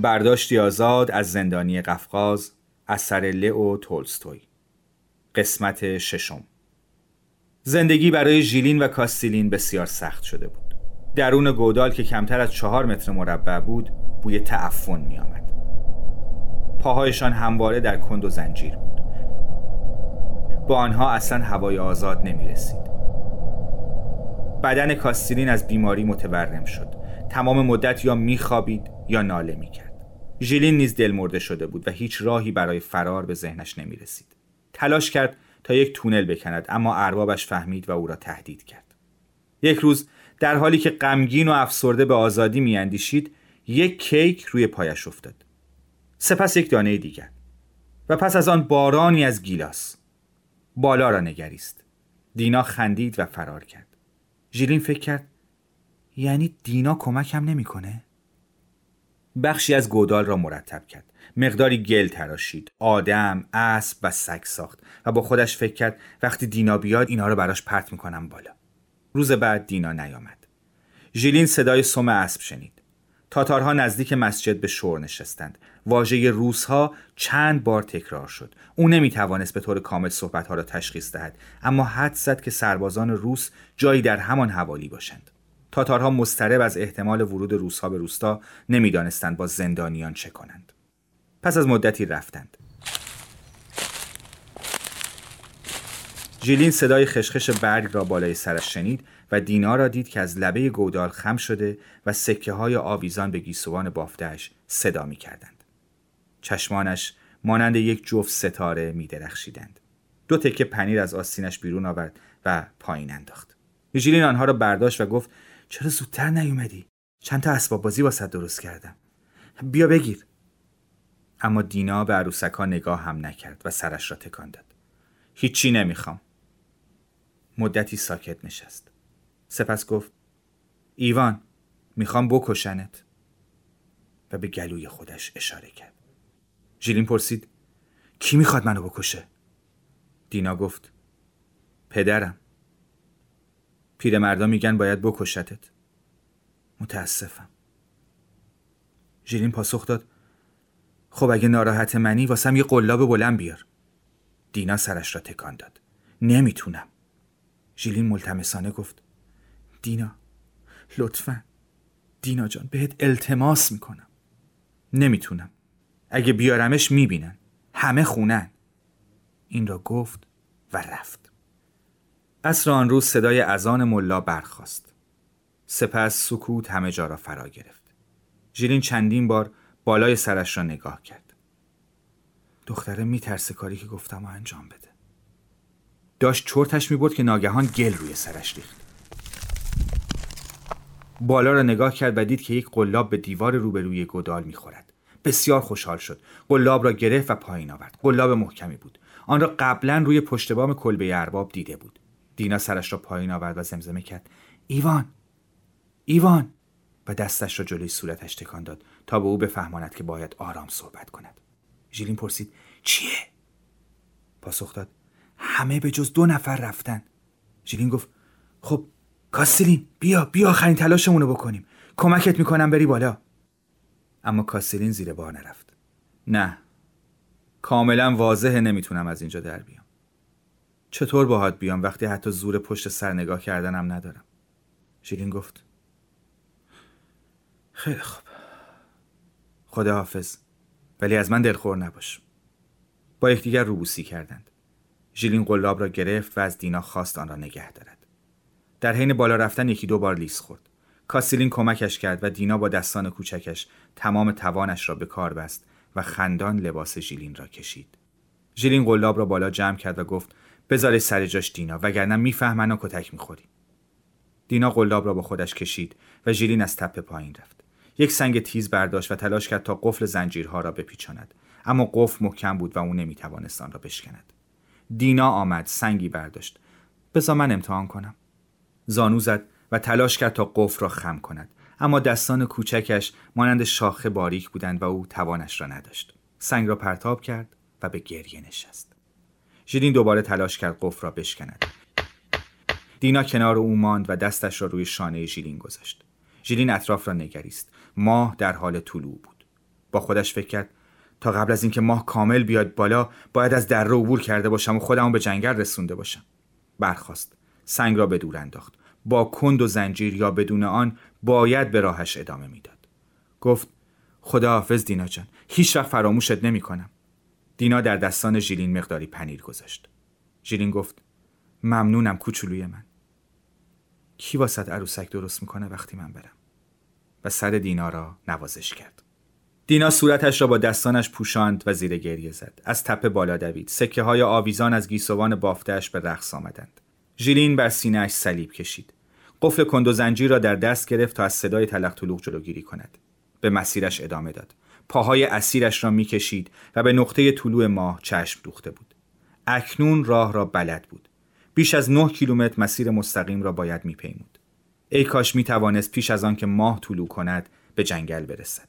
برداشتی آزاد از زندانی قفقاز اثر لئو تولستوی. قسمت ششم. زندگی برای ژیلین و کاستیلین بسیار سخت شده بود. درون گودال که کمتر از چهار متر مربع بود بوی تعفن می آمد پاهایشان همواره در کند و زنجیر بود. با آنها اصلا هوای آزاد نمی رسید بدن کاستیلین از بیماری متورم شد. تمام مدت یا میخوابید یا ناله می‌کرد. ژیلین نیز دلمرده شده بود و هیچ راهی برای فرار به ذهنش نمی رسید. تلاش کرد تا یک تونل بکند اما اربابش فهمید و او را تهدید کرد. یک روز در حالی که غمگین و افسرده به آزادی میاندیشید یک کیک روی پایش افتاد. سپس یک دانه دیگر و پس از آن بارانی از گیلاس. بالا را نگریست. دینا خندید و فرار کرد. ژیلین فکر کرد یعنی دینا کمکم نمی‌کنه؟ بخشی از گودال را مرتب کرد. مقداری گل تراشید آدم اسب و سگ ساخت و با خودش فکر کرد وقتی دینا بیاد اینا رو براش پرت می‌کنم بالا. روز بعد دینا نیامد. ژیلین صدای سم اسب شنید. تاتارها نزدیک مسجد به شور نشستند. واژه روسها چند بار تکرار شد. او نمی‌توانست به طور کامل صحبتها را تشخیص دهد اما حد زد که سربازان روس جایی در همان حوالی باشند. تاتارها مسترب از احتمال ورود روسها به روستا نمی‌دانستند با زندانیان چه کنند پس از مدتی رفتند ژیلین صدای خشخش برگ را بالای سرش شنید و دینا را دید که از لبه گودال خم شده و سکه های آویزان به گیسوان بافتهش صدا می کردند. چشمانش مانند یک جفت ستاره می درخشیدند. دو تکه پنیر از آستینش بیرون آورد و پایین انداخت. ژیلین آنها را برداشت و گفت چرا زودتر نیومدی؟ چند تا اسباب بازی واسه درست کردم. بیا بگیر. اما دینا به عروسکا نگاه هم نکرد و سرش را تکان داد. هیچی نمی‌خوام. مدتی ساکت نشست. سپس گفت ایوان می‌خوام بکشنت. و به گلوی خودش اشاره کرد. ژیلین پرسید کی می‌خواد منو بکشه؟ دینا گفت پدرم. پیرمردا میگن باید بکشتت. متاسفم. ژیلین پاسخ داد. خب اگه ناراحت منی واسم یه قلاب بلند بیار. دینا سرش را تکان داد. نمی‌تونم. ژیلین ملتمسانه گفت. دینا لطفا. دینا جان بهت التماس می‌کنم. نمی‌تونم. اگه بیارمش می‌بینن. همه خونن. این را گفت و رفت. عصر آن روز صدای اذان ملا برخاست. سپس سکوت همه جا را فرا گرفت. ژیلین چندین بار بالای سرش را نگاه کرد. دختره میترسه کاری که گفتم و انجام بده. داشت چرتش می‌برد که ناگهان گل روی سرش ریخت. بالا را نگاه کرد و دید که یک قلاب به دیوار روبروی گودال می‌خورد. بسیار خوشحال شد. قلاب را گرفت و پایین آورد. قلاب محکمی بود. آن را قبلا روی پشت بام کلبه ارباب دیده بود. دینا سرش را پایین آورد و زمزمه کرد. ایوان! ایوان! و دستش را جلوی صورتش تکان داد تا به او بفهماند که باید آرام صحبت کند. ژیلین پرسید چیه؟ پاسخ داد همه به جز دو نفر رفتن. ژیلین گفت خب کاستلین بیا بیا آخرین تلاشمون رو بکنیم. کمکت می‌کنم بری بالا. اما کاستلین زیر بار نرفت. نه کاملا واضحه نمی‌تونم از اینجا در بیام. چطور باهات بیام وقتی حتی زور پشت سر نگاه کردنم ندارم؟ ژیلین گفت. خیلی خوب. خدا حافظ ولی از من دلخور نباش. با یکدیگر روبوسی کردند. ژیلین قلاب را گرفت و از دینا خواست آن را نگه دارد. در حین بالا رفتن یکی دو بار لیس خورد. کاسیلین کمکش کرد و دینا با دستان کوچکش تمام توانش را به کار بست و خندان لباس ژیلین را کشید. ژیلین قلاب را بالا جمع کرد و گفت بذار سر جاش دینا وگرنه می‌فهمن و کتک می‌خوری دینا قلاب را با خودش کشید و ژیلین از تپه پایین رفت. یک سنگ تیز برداشت و تلاش کرد تا قفل زنجیرها را بپیچاند. اما قفل محکم بود و او نمی‌توانست آن را بشکند. دینا آمد سنگی برداشت. بذار من امتحان کنم. زانو زد و تلاش کرد تا قفل را خم کند. اما دستان کوچکش مانند شاخه باریک بودند و او توانش را نداشت. سنگ را پرتاب کرد و به گریه نشست. ژیلین دوباره تلاش کرد قفل را بشکند. دینا کنار او ماند و دستش را روی شانه ژیلین گذاشت. ژیلین اطراف را نگریست. ماه در حال طلوع بود. با خودش فکر کرد تا قبل از اینکه ماه کامل بیاد بالا باید از دره عبور کرده باشم و خودمو به جنگل رسونده باشم. برخاست. سنگ را به دور انداخت. با کند و زنجیر یا بدون آن باید به راهش ادامه می‌داد. گفت خدا حافظ دینا جان هیچ وقت فراموشت نمی کنم. دینا در دستان ژیلین مقداری پنیر گذاشت. ژیلین گفت ممنونم کوچولوی من. کی واسط عروسک درست می‌کنه وقتی من برم؟ و سر دینا را نوازش کرد. دینا صورتش را با دستانش پوشاند و زیر گریه زد. از تپه بالا دوید. سکه های آویزان از گیسوان بافتهش به رقص آمدند. ژیلین بر سینهاش صلیب کشید. قفل کند و زنجیر را در دست گرفت تا از صدای تلق جلوگیری کند. به مسیرش ادامه داد. پاهای اسیرش را می‌کشید و به نقطه طلوع ماه چشم دوخته بود. اکنون راه را بلد بود. بیش از نه کیلومتر مسیر مستقیم را باید میپیمود. ای کاش می توانست پیش از آن که ماه طلوع کند به جنگل برسد.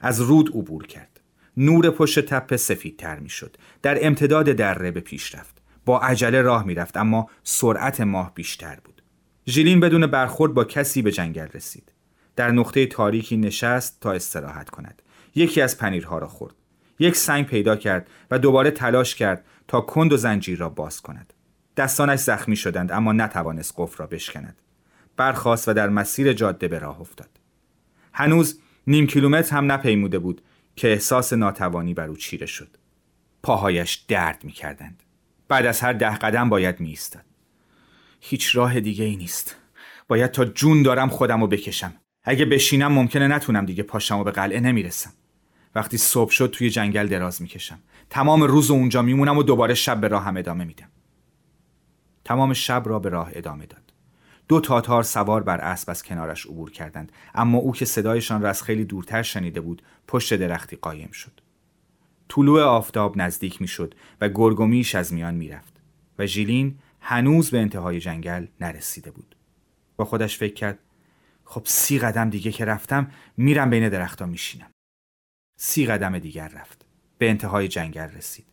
از رود عبور کرد. نور پشت تپه سفیدتر می‌شد. در امتداد دره به پیش رفت. با عجله راه می‌رفت اما سرعت ماه بیشتر بود. ژیلین بدون برخورد با کسی به جنگل رسید. در نقطه تاریکی نشست تا استراحت کند. یکی از پنیرها را خورد. یک سنگ پیدا کرد و دوباره تلاش کرد تا کند و زنجیر را باز کند. دستانش زخمی شدند اما نتوانست قفل را بشکند. برخاست و در مسیر جاده به راه افتاد. هنوز نیم کیلومتر هم نپیموده بود که احساس ناتوانی بر او چیره شد. پاهایش درد می کردند. بعد از هر ده قدم باید می ایستاد. هیچ راه دیگه ای نیست. باید تا جون دارم خودم رو بکشم. اگه بشینم ممکنه نتونم دیگه پاشم و به قلعه نمی‌رسم. وقتی صبح شد توی جنگل دراز می‌کشم. تمام روز اونجا میمونم و دوباره شب به راهم ادامه میدم. تمام شب را به راه ادامه داد. دو تاتار سوار بر اسب از کنارش عبور کردند اما او که صدایشان را از خیلی دورتر شنیده بود پشت درختی قایم شد. طلوع آفتاب نزدیک می‌شد و گرگومیش از میان می‌رفت و ژیلین هنوز به انتهای جنگل نرسیده بود. با خودش فکر کرد خب سی قدم دیگه که رفتم میرم بین درختها میشینم. سی قدم دیگر رفت به انتهای جنگل رسید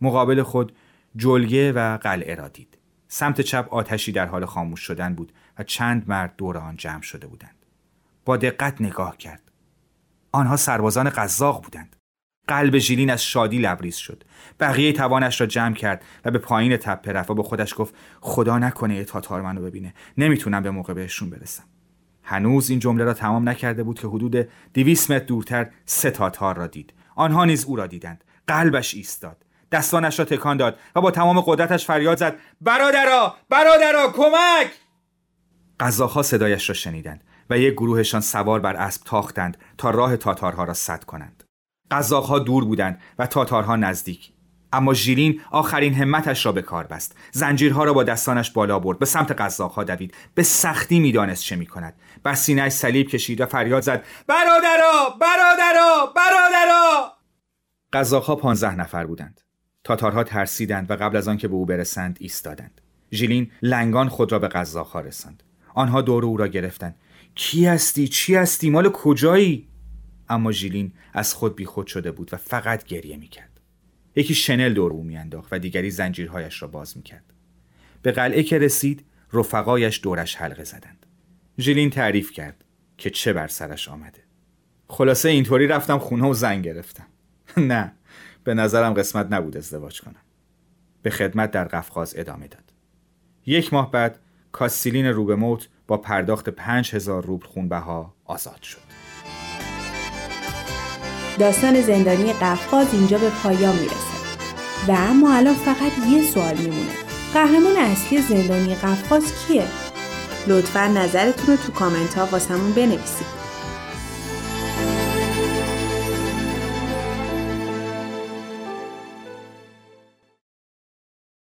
مقابل خود جلگه و قلعه را دید سمت چپ آتشی در حال خاموش شدن بود و چند مرد دور آن جمع شده بودند. با دقت نگاه کرد. آنها سربازان قزاق بودند. قلب ژیلین از شادی لبریز شد. بقیه توانش را جمع کرد و به پایین تپه رفت و به خودش گفت خدا نکنه یه تاتار منو ببینه. نمی‌تونم به موقع بهشون برسم. هنوز این جمله را تمام نکرده بود که حدود دویست متر دورتر سه تاتار را دید. آنها نیز او را دیدند. قلبش ایستاد. دستانش را تکان داد و با تمام قدرتش فریاد زد برادرا برادرا کمک قزاقها صدایش را شنیدند و یک گروهشان سوار بر اسب تاختند تا راه تاتارها را سد کنند قزاقها دور بودند و تاتارها نزدیک اما ژیلین آخرین همتش را به کار بست. زنجیرها را با دستانش بالا برد. به سمت قزاقها دوید. به سختی می‌دانست چه می‌کند. بر سینهاش صلیب کشید و فریاد زد. برادرا! برادرا! برادرا! قزاقها پانزده نفر بودند. تاتارها ترسیدند و قبل از آنکه به او برسند ایستادند. ژیلین لنگان خود را به قزاقها رساند. آنها دور او را گرفتند. کی هستی؟ چی هستی؟ مال کجایی؟ اما ژیلین از خود بیخود شده بود و فقط گریه می‌کرد. یکی شنل دور او میانداخت و دیگری زنجیرهایش را باز می‌کرد. به قلعه که رسید رفقایش دورش حلقه زدند. ژیلین تعریف کرد که چه بر سرش آمده. خلاصه اینطوری رفتم خونه و زن گرفتم. نه به نظرم قسمت نبود ازدواج کنم. به خدمت در قفقاز ادامه داد. یک ماه بعد کاسیلین روبه موت با پرداخت پنج هزار روبل خونبها آزاد شد. داستان زندانی قفقاز اینجا به پایان می‌رسه. و اما الان فقط یه سوال میمونه. قهرمان اصلی زندانی قفقاز کیه؟ لطفا نظرتون رو تو کامنت ها واسمون بنویسید.